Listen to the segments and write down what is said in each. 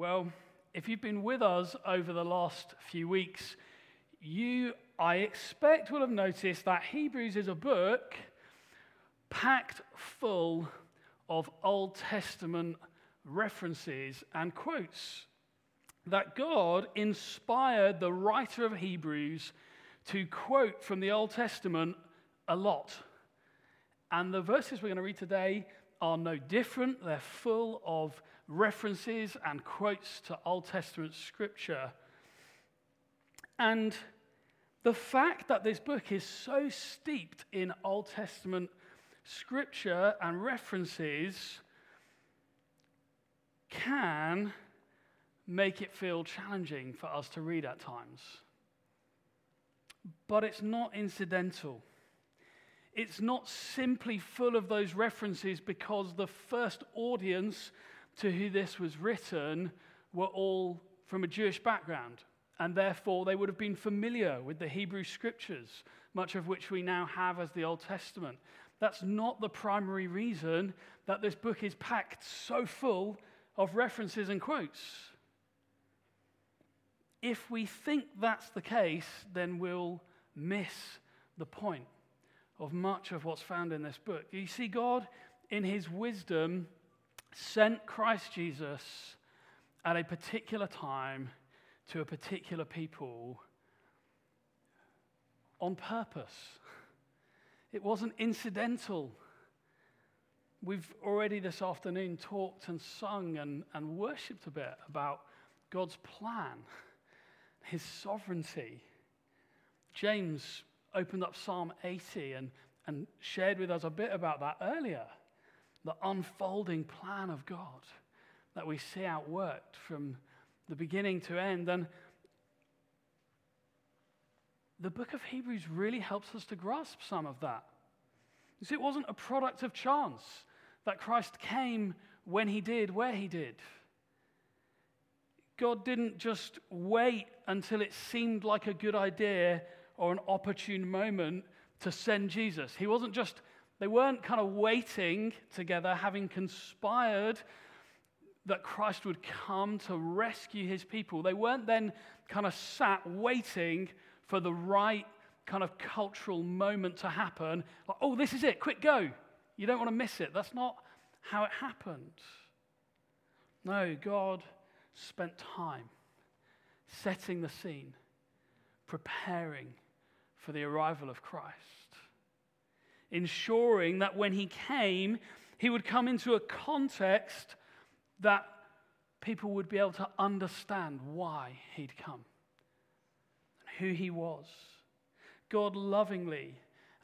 Well, if you've been with us over the last few weeks, you, I expect, will have noticed that Hebrews is a book packed full of Old Testament references and quotes. That God inspired the writer of Hebrews to quote from the Old Testament a lot. And the verses we're going to read today are no different. They're full of references and quotes to Old Testament scripture. And the fact that this book is so steeped in Old Testament scripture and references can make it feel challenging for us to read at times. But it's not incidental. It's not simply full of those references because the first audience to who this was written were all from a Jewish background, and therefore they would have been familiar with the Hebrew scriptures, much of which we now have as the Old Testament. That's not the primary reason that this book is packed so full of references and quotes. If we think that's the case, then we'll miss the point of much of what's found in this book. You see, God, in his wisdom, sent Christ Jesus at a particular time to a particular people on purpose. It wasn't incidental. We've already this afternoon talked and sung and, and worshipped a bit about God's plan, his sovereignty. James opened up Psalm 80 and, and shared with us a bit about that earlier the unfolding plan of God that we see outworked from the beginning to end. And the book of Hebrews really helps us to grasp some of that. You see, it wasn't a product of chance that Christ came when he did, where he did. God didn't just wait until it seemed like a good idea or an opportune moment to send Jesus. He wasn't just they weren't kind of waiting together, having conspired that Christ would come to rescue his people. They weren't then kind of sat waiting for the right kind of cultural moment to happen. Like, oh, this is it, quick, go. You don't want to miss it. That's not how it happened. No, God spent time setting the scene, preparing for the arrival of Christ ensuring that when he came, he would come into a context that people would be able to understand why he'd come and who he was. God lovingly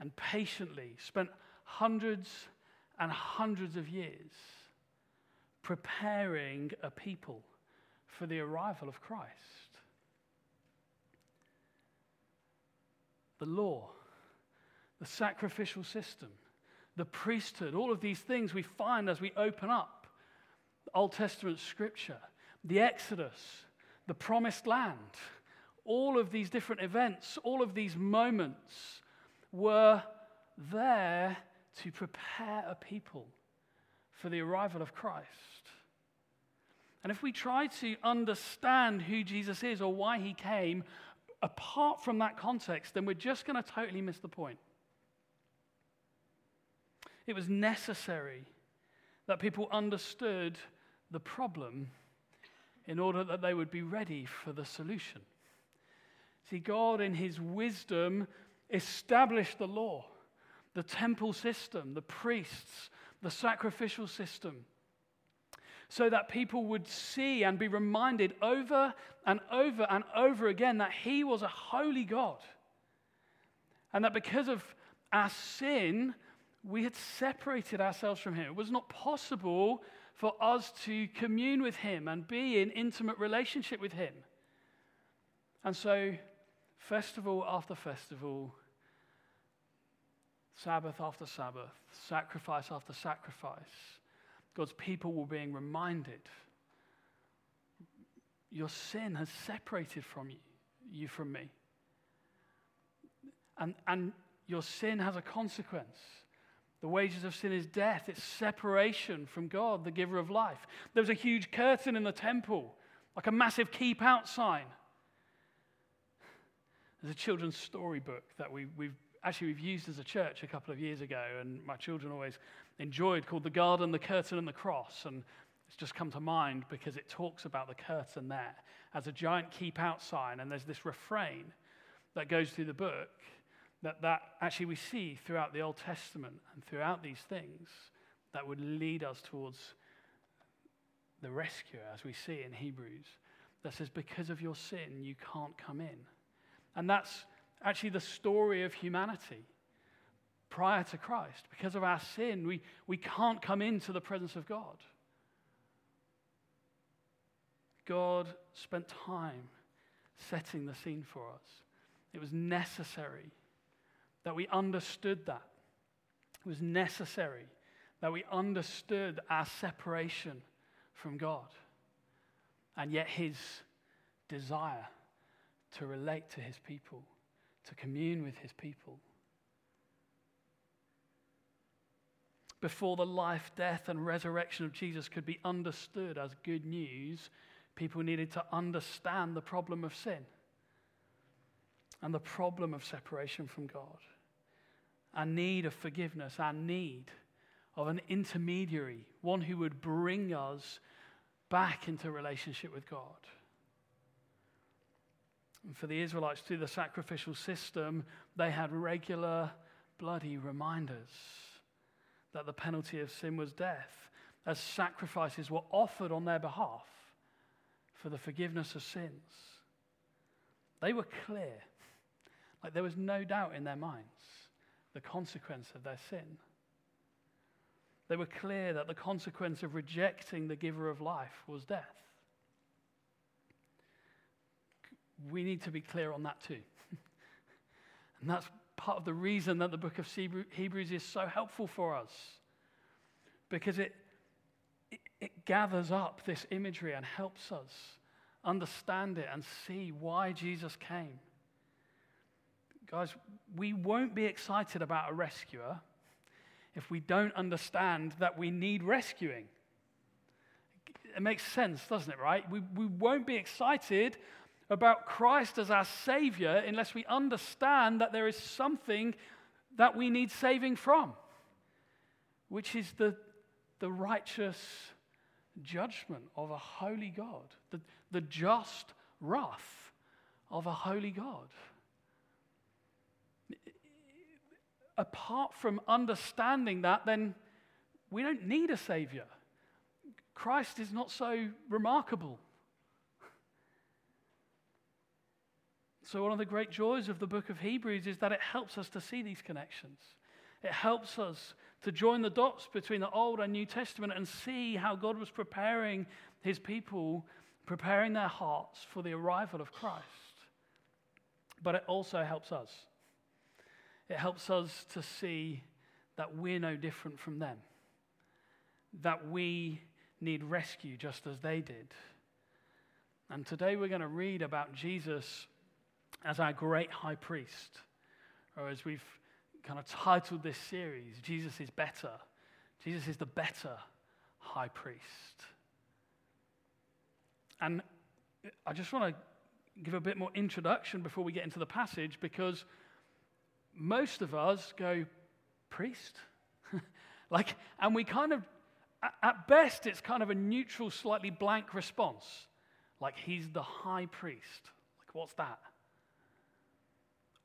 and patiently spent hundreds and hundreds of years preparing a people for the arrival of Christ. The law the sacrificial system, the priesthood, all of these things we find as we open up Old Testament scripture, the Exodus, the promised land, all of these different events, all of these moments were there to prepare a people for the arrival of Christ. And if we try to understand who Jesus is or why he came apart from that context, then we're just going to totally miss the point. It was necessary that people understood the problem in order that they would be ready for the solution. See, God, in His wisdom, established the law, the temple system, the priests, the sacrificial system, so that people would see and be reminded over and over and over again that He was a holy God. And that because of our sin, we had separated ourselves from him. It was not possible for us to commune with him and be in intimate relationship with him. And so, festival after festival, Sabbath after Sabbath, sacrifice after sacrifice, God's people were being reminded your sin has separated from you, you from me. And, and your sin has a consequence. The wages of sin is death, it's separation from God, the giver of life. There was a huge curtain in the temple like a massive keep out sign. There's a children's storybook that we, we've actually we've used as a church a couple of years ago, and my children always enjoyed, called The Garden, the Curtain, and the Cross. And it's just come to mind because it talks about the curtain there as a giant keep out sign, and there's this refrain that goes through the book that, that actually we see throughout the Old Testament and throughout these things that would lead us towards the rescuer, as we see in Hebrews, that says, Because of your sin, you can't come in. And that's actually the story of humanity prior to Christ. Because of our sin, we, we can't come into the presence of God. God spent time setting the scene for us. It was necessary that we understood that. It was necessary that we understood our separation from God. And yet, his desire to relate to his people, to commune with his people. Before the life, death, and resurrection of Jesus could be understood as good news, people needed to understand the problem of sin and the problem of separation from God, our need of forgiveness, our need of an intermediary, one who would bring us back into relationship with God. And for the Israelites, through the sacrificial system, they had regular bloody reminders that the penalty of sin was death, as sacrifices were offered on their behalf for the forgiveness of sins. They were clear, like there was no doubt in their minds the consequence of their sin. They were clear that the consequence of rejecting the giver of life was death. We need to be clear on that too. and that's part of the reason that the book of Hebrews is so helpful for us. Because it, it, it gathers up this imagery and helps us understand it and see why Jesus came. Guys, we won't be excited about a rescuer if we don't understand that we need rescuing. It makes sense, doesn't it, right? We, we won't be excited about Christ as our Savior unless we understand that there is something that we need saving from, which is the, the righteous judgment of a holy God, the, the just wrath of a holy God. Apart from understanding that, then we don't need a Savior. Christ is not so remarkable. So, one of the great joys of the book of Hebrews is that it helps us to see these connections. It helps us to join the dots between the Old and New Testament and see how God was preparing his people, preparing their hearts for the arrival of Christ. But it also helps us it helps us to see that we're no different from them, that we need rescue just as they did. And today we're going to read about Jesus as our great high priest, or as we've kind of titled this series, Jesus is better. Jesus is the better high priest. And I just want to give a bit more introduction before we get into the passage because most of us go, priest? like, and we kind of, at best, it's kind of a neutral, slightly blank response. Like, he's the high priest. Like, what's that?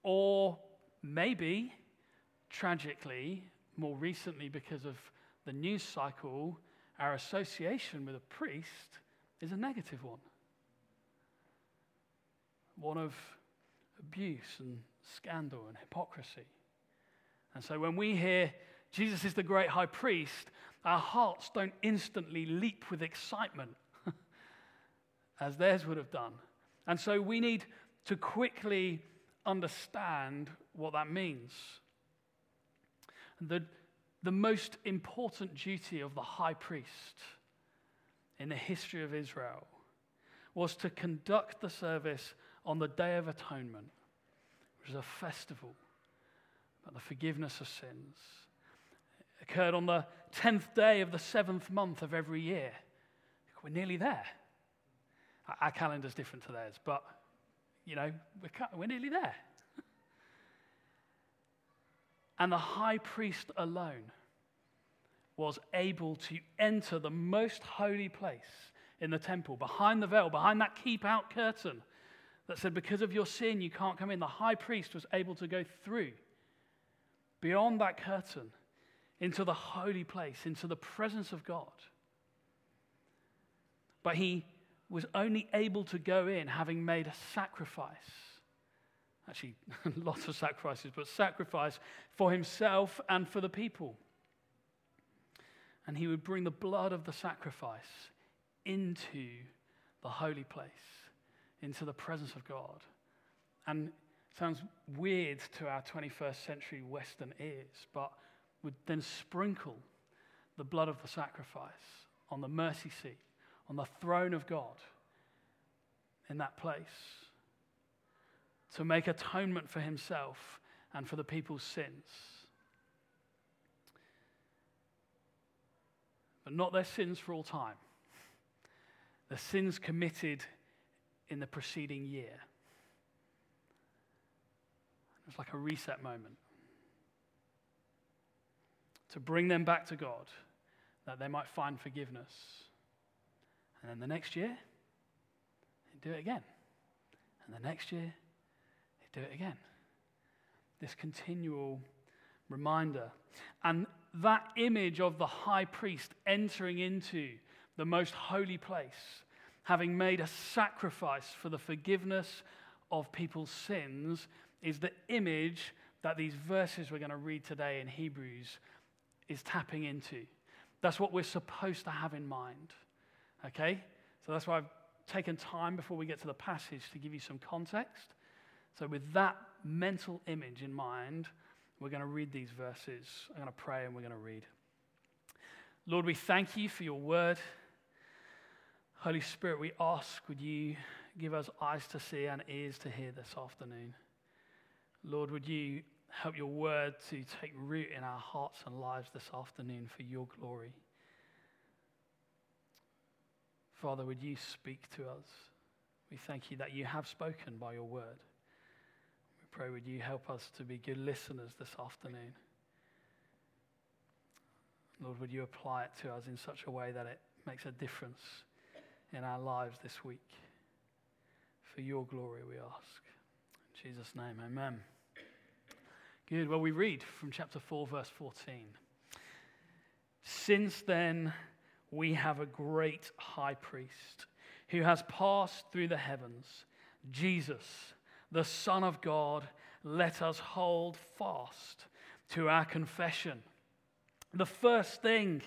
Or maybe, tragically, more recently, because of the news cycle, our association with a priest is a negative one. One of abuse and scandal and hypocrisy. And so when we hear Jesus is the great high priest, our hearts don't instantly leap with excitement as theirs would have done. And so we need to quickly understand what that means. The, the most important duty of the high priest in the history of Israel was to conduct the service on the Day of Atonement which is a festival about the forgiveness of sins. It occurred on the 10th day of the seventh month of every year. We're nearly there. Our calendar's different to theirs, but, you know, we're, we're nearly there. and the high priest alone was able to enter the most holy place in the temple, behind the veil, behind that keep out curtain that said, because of your sin, you can't come in. The high priest was able to go through beyond that curtain into the holy place, into the presence of God. But he was only able to go in having made a sacrifice. Actually, lots of sacrifices, but sacrifice for himself and for the people. And he would bring the blood of the sacrifice into the holy place, into the presence of God. And sounds weird to our 21st century Western ears, but would then sprinkle the blood of the sacrifice on the mercy seat, on the throne of God in that place to make atonement for himself and for the people's sins. But not their sins for all time, the sins committed in the preceding year. It's like a reset moment to bring them back to God that they might find forgiveness. And then the next year, they do it again. And the next year, they do it again. This continual reminder. And that image of the high priest entering into the most holy place, having made a sacrifice for the forgiveness of people's sins, is the image that these verses we're going to read today in Hebrews is tapping into. That's what we're supposed to have in mind. Okay? So that's why I've taken time before we get to the passage to give you some context. So, with that mental image in mind, we're going to read these verses. I'm going to pray and we're going to read. Lord, we thank you for your word. Holy Spirit, we ask, would you give us eyes to see and ears to hear this afternoon? Lord, would you help your word to take root in our hearts and lives this afternoon for your glory? Father, would you speak to us? We thank you that you have spoken by your word. We pray, would you help us to be good listeners this afternoon? Lord, would you apply it to us in such a way that it makes a difference in our lives this week? For your glory, we ask. In Jesus' name, amen. Good. Well, we read from chapter 4, verse 14. Since then, we have a great high priest who has passed through the heavens, Jesus, the Son of God. Let us hold fast to our confession. The first thing,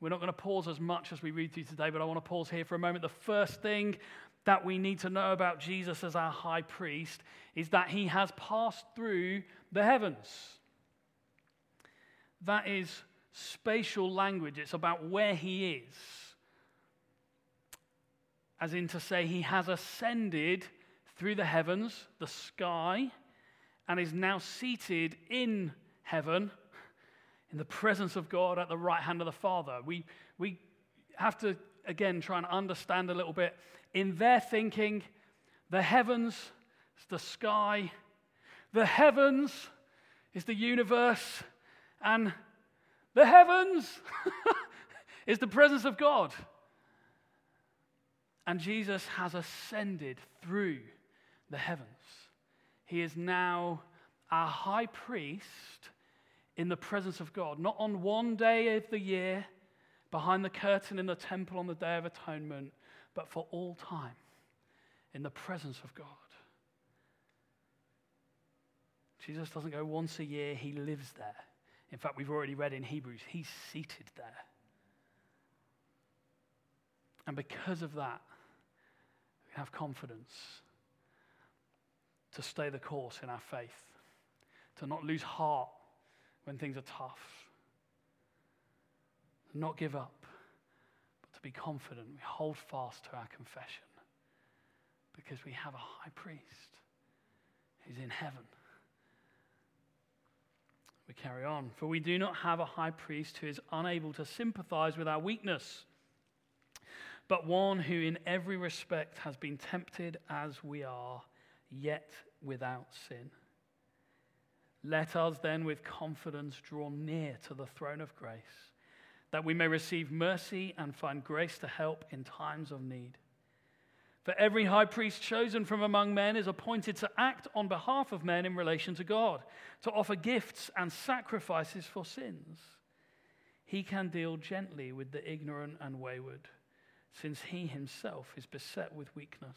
we're not going to pause as much as we read through today, but I want to pause here for a moment. The first thing that we need to know about Jesus as our high priest is that he has passed through the heavens. That is spatial language, it's about where he is. As in to say, he has ascended through the heavens, the sky, and is now seated in heaven in the presence of God at the right hand of the Father. We, we have to, again, try and understand a little bit. In their thinking, the heavens is the sky, the heavens is the universe, and the heavens is the presence of God. And Jesus has ascended through the heavens. He is now our high priest in the presence of God, not on one day of the year behind the curtain in the temple on the Day of Atonement, but for all time in the presence of God. Jesus doesn't go once a year, he lives there. In fact, we've already read in Hebrews, he's seated there. And because of that, we have confidence to stay the course in our faith, to not lose heart when things are tough, not give up, but to be confident. We hold fast to our confession because we have a high priest who's in heaven. We carry on. For we do not have a high priest who is unable to sympathize with our weakness, but one who in every respect has been tempted as we are, yet without sin. Let us then with confidence draw near to the throne of grace, that we may receive mercy and find grace to help in times of need. For every high priest chosen from among men is appointed to act on behalf of men in relation to God, to offer gifts and sacrifices for sins. He can deal gently with the ignorant and wayward, since he himself is beset with weakness.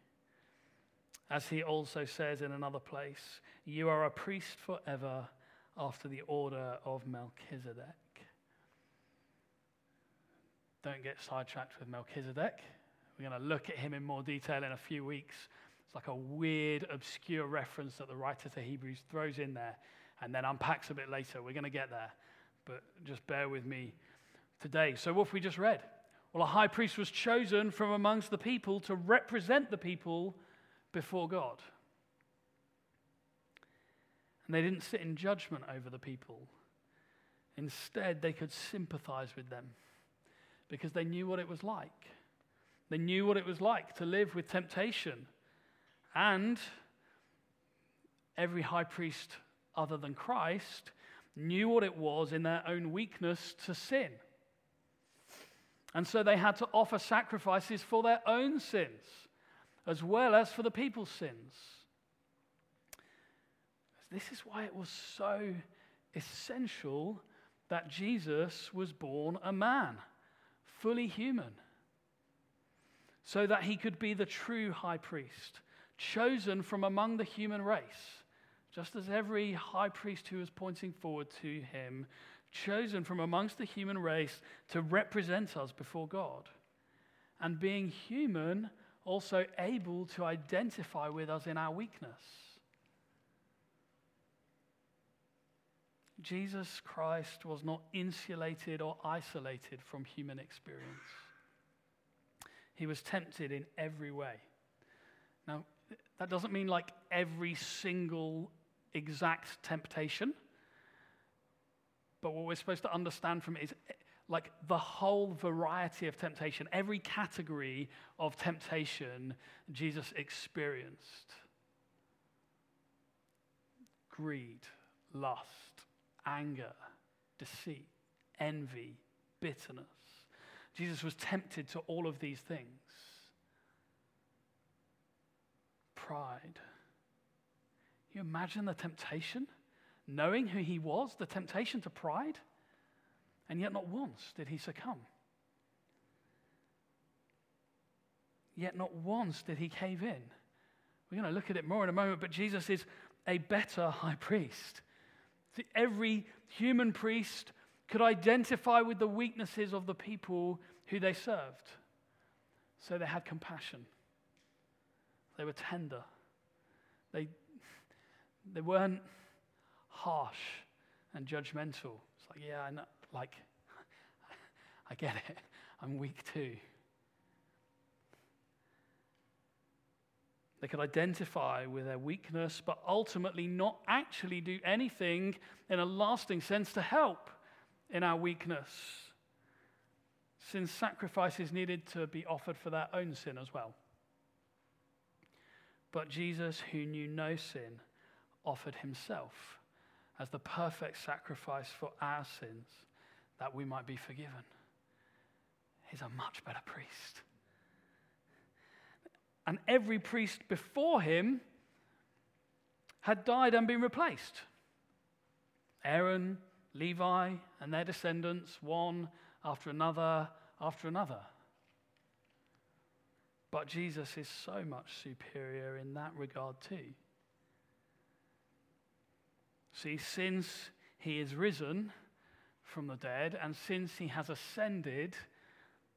As he also says in another place, You are a priest forever after the order of Melchizedek. Don't get sidetracked with Melchizedek. We're going to look at him in more detail in a few weeks. It's like a weird, obscure reference that the writer to Hebrews throws in there and then unpacks a bit later. We're going to get there but just bear with me today. So, what have we just read? Well, a high priest was chosen from amongst the people to represent the people before God. And they didn't sit in judgment over the people. Instead, they could sympathize with them because they knew what it was like. They knew what it was like to live with temptation. And every high priest other than Christ knew what it was in their own weakness to sin. And so they had to offer sacrifices for their own sins, as well as for the people's sins. This is why it was so essential that Jesus was born a man, fully human, so that he could be the true high priest, chosen from among the human race just as every high priest who was pointing forward to him, chosen from amongst the human race to represent us before God. And being human, also able to identify with us in our weakness. Jesus Christ was not insulated or isolated from human experience. He was tempted in every way. Now, that doesn't mean like every single exact temptation. But what we're supposed to understand from it is like the whole variety of temptation, every category of temptation Jesus experienced greed, lust, anger, deceit, envy, bitterness. Jesus was tempted to all of these things. Pride. You imagine the temptation? Knowing who he was, the temptation to pride? And yet, not once did he succumb. Yet, not once did he cave in. We're going to look at it more in a moment, but Jesus is a better high priest. Every human priest could identify with the weaknesses of the people who they served. So they had compassion, they were tender, they they weren't harsh and judgmental. It's like, yeah, I know, like, I get it. I'm weak too. They could identify with their weakness, but ultimately not actually do anything in a lasting sense to help in our weakness. Since sacrifices needed to be offered for their own sin as well. But Jesus, who knew no sin, offered himself as the perfect sacrifice for our sins that we might be forgiven. He's a much better priest. And every priest before him had died and been replaced. Aaron, Levi, and their descendants, one after another after another. But Jesus is so much superior in that regard, too. See, since he is risen from the dead, and since he has ascended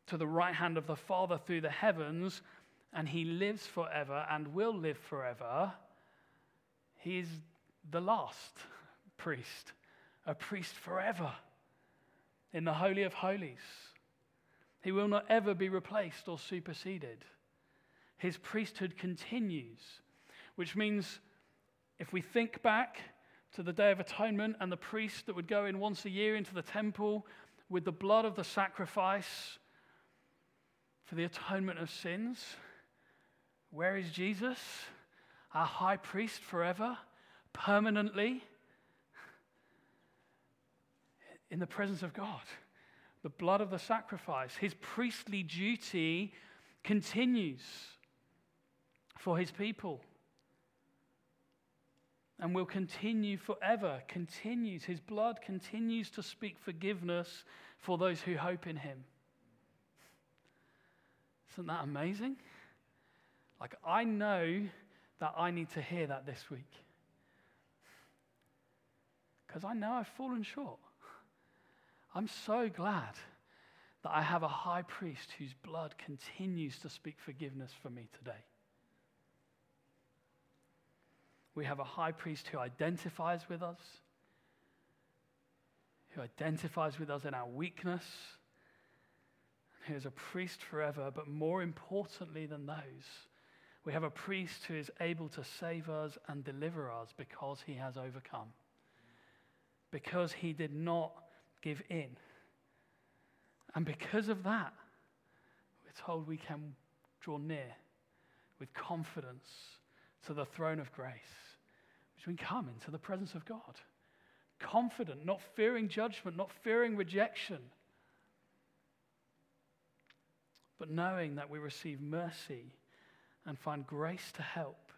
to the right hand of the Father through the heavens, and he lives forever and will live forever, he is the last priest, a priest forever in the Holy of Holies. He will not ever be replaced or superseded. His priesthood continues, which means if we think back to the Day of Atonement and the priest that would go in once a year into the temple with the blood of the sacrifice for the atonement of sins, where is Jesus, our high priest forever, permanently? In the presence of God the blood of the sacrifice. His priestly duty continues for his people and will continue forever, continues. His blood continues to speak forgiveness for those who hope in him. Isn't that amazing? Like, I know that I need to hear that this week. Because I know I've fallen short. I'm so glad that I have a high priest whose blood continues to speak forgiveness for me today. We have a high priest who identifies with us, who identifies with us in our weakness, who is a priest forever, but more importantly than those, we have a priest who is able to save us and deliver us because he has overcome. Because he did not give in. And because of that, we're told we can draw near with confidence to the throne of grace, which we come into the presence of God. Confident, not fearing judgment, not fearing rejection, but knowing that we receive mercy and find grace to help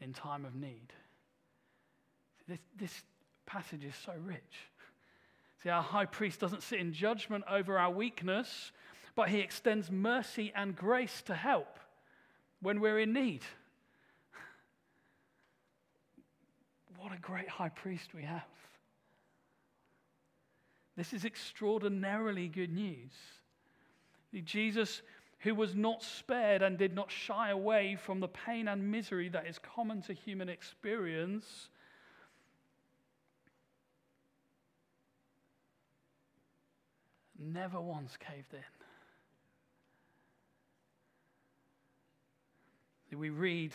in time of need. This, this passage is so rich. See, our high priest doesn't sit in judgment over our weakness, but he extends mercy and grace to help when we're in need. What a great high priest we have. This is extraordinarily good news. Jesus, who was not spared and did not shy away from the pain and misery that is common to human experience, never once caved in. We read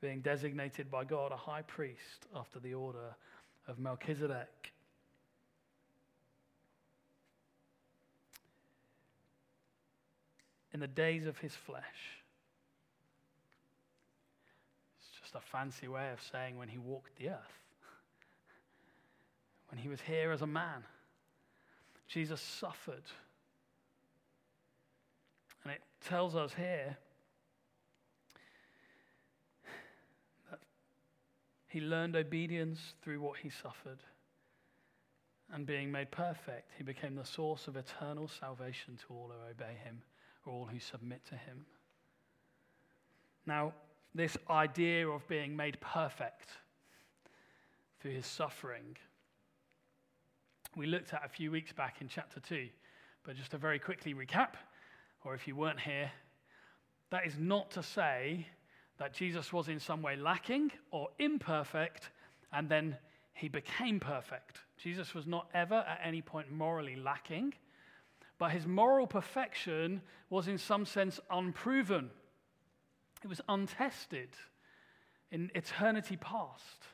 being designated by God a high priest after the order of Melchizedek. In the days of his flesh, it's just a fancy way of saying when he walked the earth, when he was here as a man, Jesus suffered and it tells us here that he learned obedience through what he suffered. And being made perfect, he became the source of eternal salvation to all who obey him, or all who submit to him. Now, this idea of being made perfect through his suffering, we looked at a few weeks back in chapter 2. But just to very quickly recap, or if you weren't here, that is not to say that Jesus was in some way lacking or imperfect and then he became perfect. Jesus was not ever at any point morally lacking, but his moral perfection was in some sense unproven. It was untested in eternity past.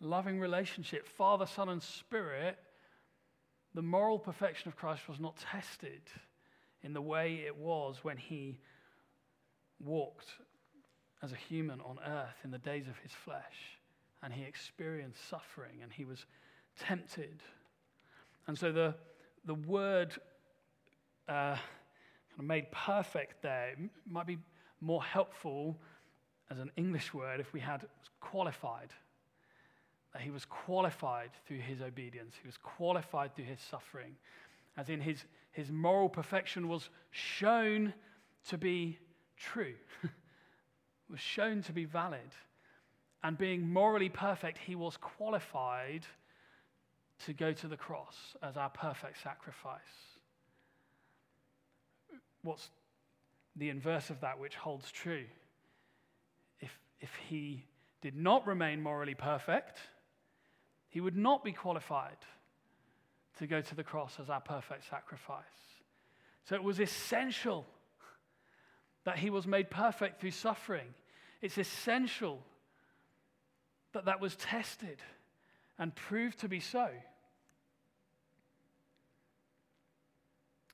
Loving relationship, Father, Son, and Spirit, the moral perfection of Christ was not tested in the way it was when he walked as a human on earth in the days of his flesh. And he experienced suffering and he was tempted. And so the, the word uh, kind of made perfect there might be more helpful as an English word if we had qualified. That he was qualified through his obedience, he was qualified through his suffering, as in his, his moral perfection was shown to be true, was shown to be valid. And being morally perfect, he was qualified to go to the cross as our perfect sacrifice. What's the inverse of that which holds true? If, if he did not remain morally perfect, he would not be qualified to go to the cross as our perfect sacrifice. So it was essential that he was made perfect through suffering. It's essential that that was tested and proved to be so.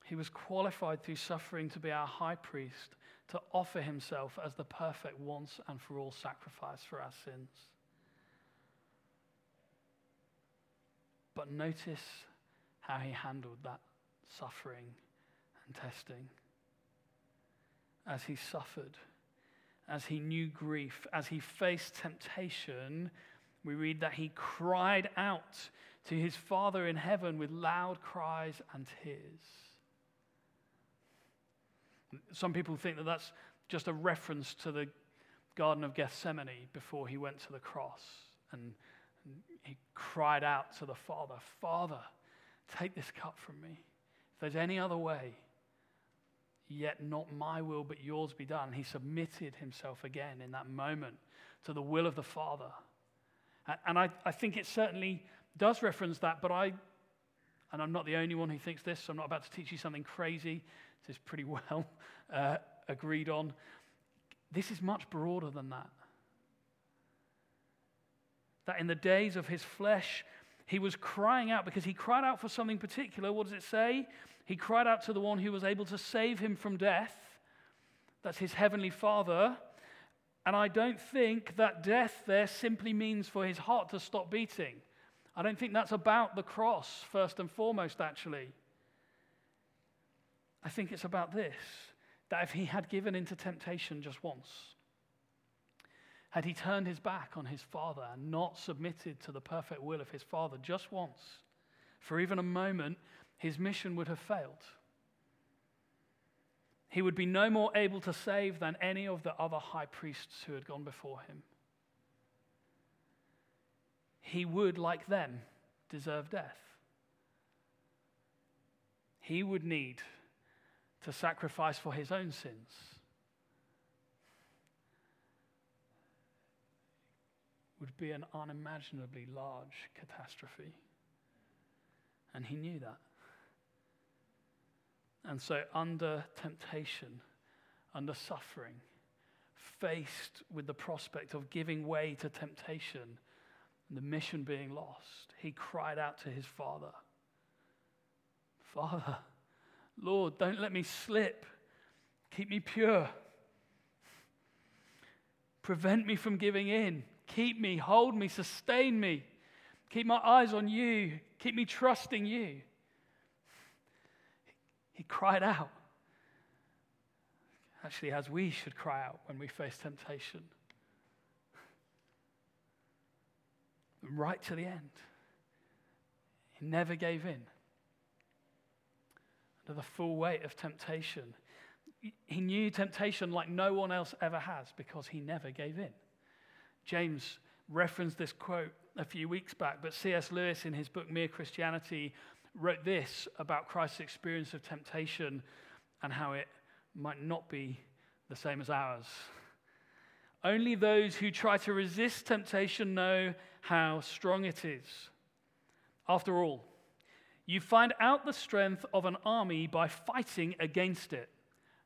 He was qualified through suffering to be our high priest, to offer himself as the perfect once and for all sacrifice for our sins. But notice how he handled that suffering and testing. As he suffered, as he knew grief, as he faced temptation, we read that he cried out to his Father in heaven with loud cries and tears. Some people think that that's just a reference to the Garden of Gethsemane before he went to the cross. And, he cried out to the Father, Father, take this cup from me. If there's any other way, yet not my will but yours be done. He submitted himself again in that moment to the will of the Father. And I, I think it certainly does reference that, but I, and I'm not the only one who thinks this, so I'm not about to teach you something crazy. This is pretty well uh, agreed on. This is much broader than that. That in the days of his flesh, he was crying out because he cried out for something particular. What does it say? He cried out to the one who was able to save him from death. That's his heavenly Father. And I don't think that death there simply means for his heart to stop beating. I don't think that's about the cross, first and foremost, actually. I think it's about this that if he had given into temptation just once, had he turned his back on his father and not submitted to the perfect will of his father just once, for even a moment, his mission would have failed. He would be no more able to save than any of the other high priests who had gone before him. He would, like them, deserve death. He would need to sacrifice for his own sins. Would be an unimaginably large catastrophe. And he knew that. And so, under temptation, under suffering, faced with the prospect of giving way to temptation and the mission being lost, he cried out to his father Father, Lord, don't let me slip. Keep me pure. Prevent me from giving in. Keep me, hold me, sustain me. Keep my eyes on you. Keep me trusting you. He cried out. Actually, as we should cry out when we face temptation. Right to the end. He never gave in Under the full weight of temptation. He knew temptation like no one else ever has because he never gave in. James referenced this quote a few weeks back, but C.S. Lewis, in his book Mere Christianity, wrote this about Christ's experience of temptation and how it might not be the same as ours. Only those who try to resist temptation know how strong it is. After all, you find out the strength of an army by fighting against it,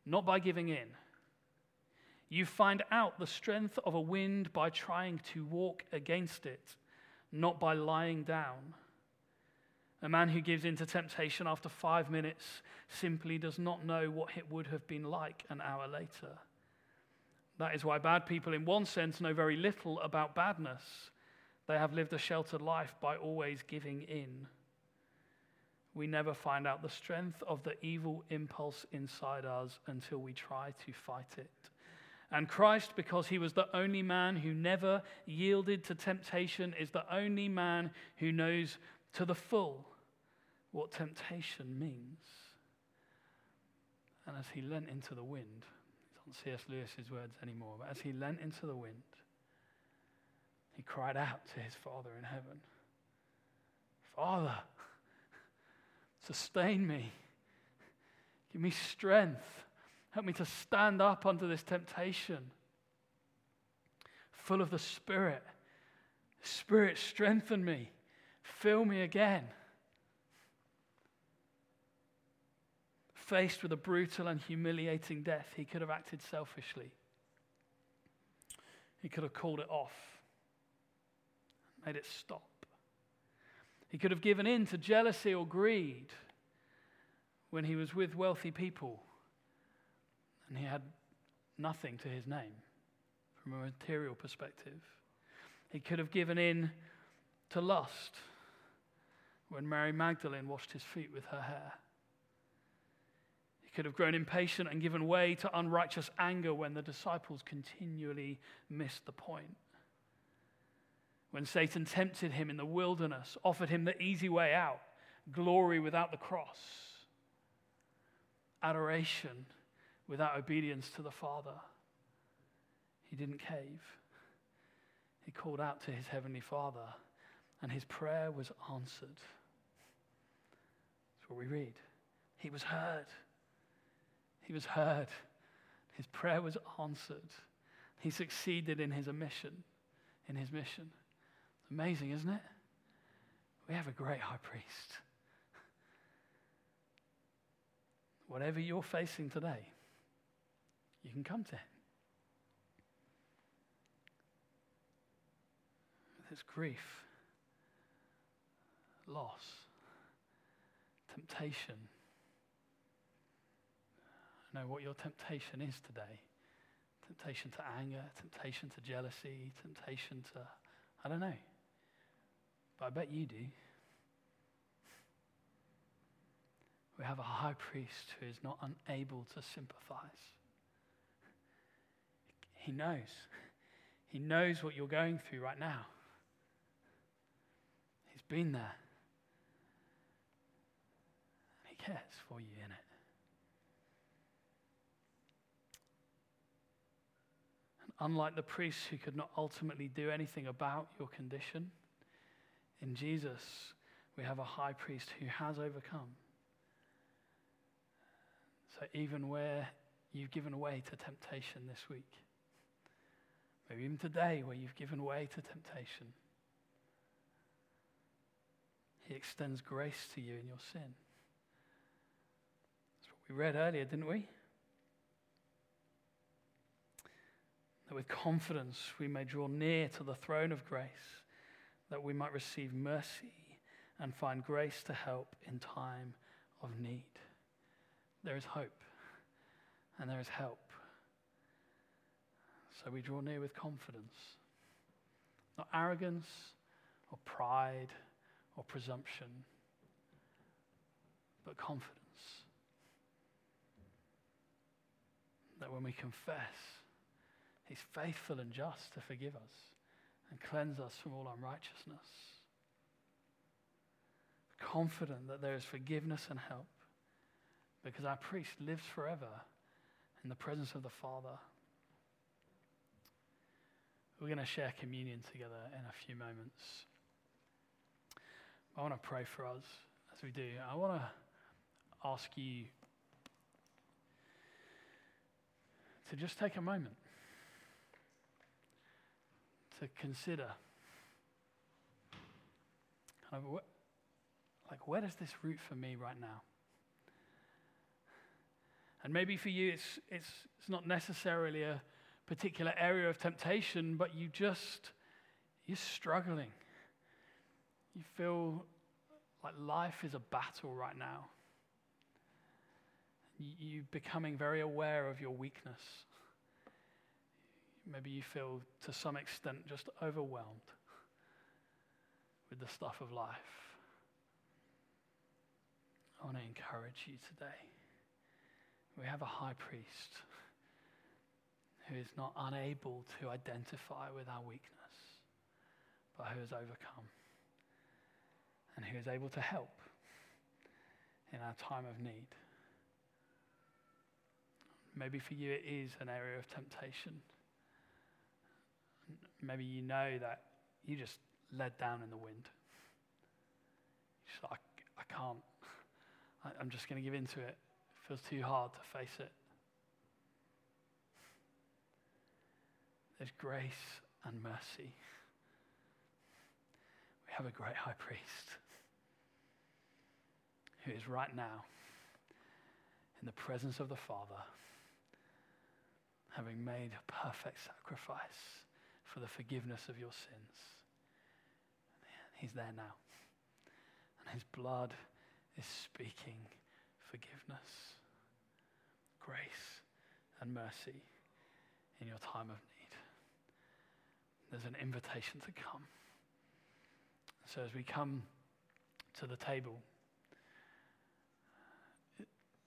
not by giving in. You find out the strength of a wind by trying to walk against it, not by lying down. A man who gives in to temptation after five minutes simply does not know what it would have been like an hour later. That is why bad people, in one sense, know very little about badness. They have lived a sheltered life by always giving in we never find out the strength of the evil impulse inside us until we try to fight it. And Christ, because he was the only man who never yielded to temptation, is the only man who knows to the full what temptation means. And as he leant into the wind, it's not C.S. Lewis's words anymore, but as he leant into the wind, he cried out to his Father in heaven Father, sustain me, give me strength, help me to stand up under this temptation. Full of the Spirit, Spirit, strengthen me, fill me again. Faced with a brutal and humiliating death, he could have acted selfishly. He could have called it off, made it stop. He could have given in to jealousy or greed when he was with wealthy people and he had nothing to his name from a material perspective. He could have given in to lust when Mary Magdalene washed his feet with her hair He could have grown impatient and given way to unrighteous anger when the disciples continually missed the point. When Satan tempted him in the wilderness, offered him the easy way out, glory without the cross, adoration without obedience to the Father, he didn't cave. He called out to his heavenly Father, and his prayer was answered. That's what we read. He was heard. He was heard. His prayer was answered. He succeeded in his mission. In his mission. Amazing, isn't it? We have a great high priest. Whatever you're facing today, you can come to him. There's grief, loss, temptation, I know what your temptation is today temptation to anger, temptation to jealousy, temptation to, I don't know. But I bet you do. We have a high priest who is not unable to sympathize. He knows. He knows what you're going through right now. He's been there. And He cares for you in it. And Unlike the priests who could not ultimately do anything about your condition, in Jesus, we have a high priest who has overcome. So even where you've given way to temptation this week, maybe even today where you've given way to temptation, he extends grace to you in your sin. That's what we read earlier, didn't we? that with confidence we may draw near to the throne of grace, that we might receive mercy and find grace to help in time of need. There is hope and there is help. So we draw near with confidence, not arrogance or pride or presumption, but confidence. That when we confess, He's faithful and just to forgive us and cleanse us from all unrighteousness. Confident that there is forgiveness and help because our priest lives forever in the presence of the Father. We're going to share communion together in a few moments. I want to pray for us as we do. I want to ask you to just take a moment to consider kind of what, like where does this root for me right now? And maybe for you, it's, it's, it's not necessarily a particular area of temptation, but you just, you're struggling. You feel like life is a battle right now. You're becoming very aware of your weakness. Maybe you feel to some extent just overwhelmed with the stuff of life. I want to encourage you today. We have a high priest who is not unable to identify with our weakness, but who has overcome and who is able to help in our time of need. Maybe for you it is an area of temptation. Maybe you know that you just led down in the wind. Just, I, I can't. I, I'm just going to give into it. It feels too hard to face it. There's grace and mercy. We have a great high priest who is right now in the presence of the Father, having made a perfect sacrifice for the forgiveness of your sins. He's there now. And his blood is speaking forgiveness, grace, and mercy in your time of need. There's an invitation to come. So as we come to the table,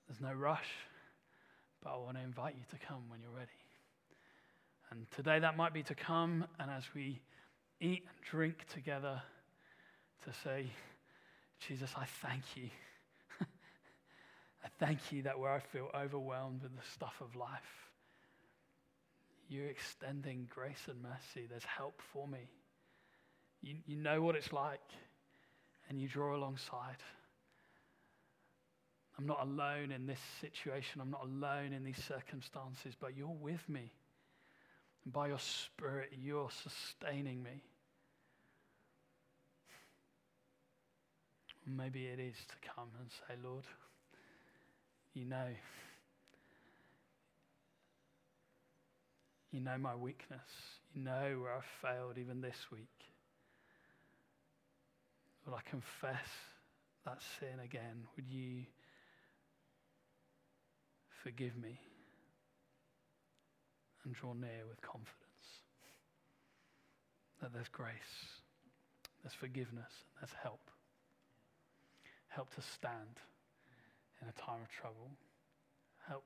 there's no rush, but I want to invite you to come when you're ready. And today that might be to come and as we eat and drink together, to say, Jesus, I thank you. I thank you that where I feel overwhelmed with the stuff of life, you're extending grace and mercy. There's help for me. You, you know what it's like, and you draw alongside. I'm not alone in this situation. I'm not alone in these circumstances, but you're with me. And by your Spirit, you're sustaining me. Maybe it is to come and say, Lord, you know. You know my weakness. You know where I've failed even this week. Lord, I confess that sin again. Would you forgive me and draw near with confidence? That there's grace, there's forgiveness, there's help help to stand in a time of trouble, help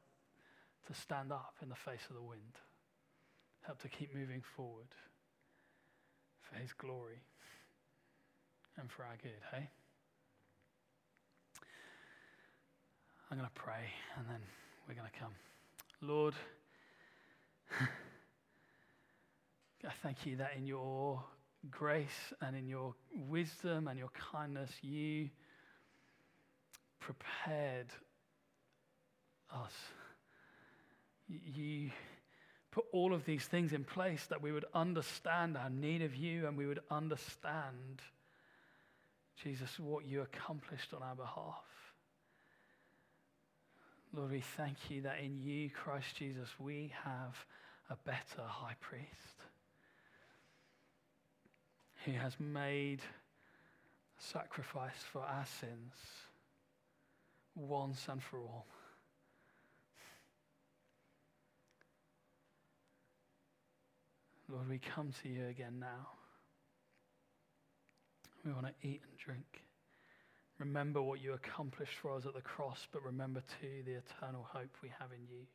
to stand up in the face of the wind, help to keep moving forward for His glory and for our good, hey? I'm going to pray and then we're going to come. Lord, I thank you that in your grace and in your wisdom and your kindness, you prepared us. You put all of these things in place that we would understand our need of you and we would understand, Jesus, what you accomplished on our behalf. Lord, we thank you that in you, Christ Jesus, we have a better high priest who has made sacrifice for our sins once and for all. Lord, we come to you again now. We want to eat and drink. Remember what you accomplished for us at the cross, but remember too the eternal hope we have in you.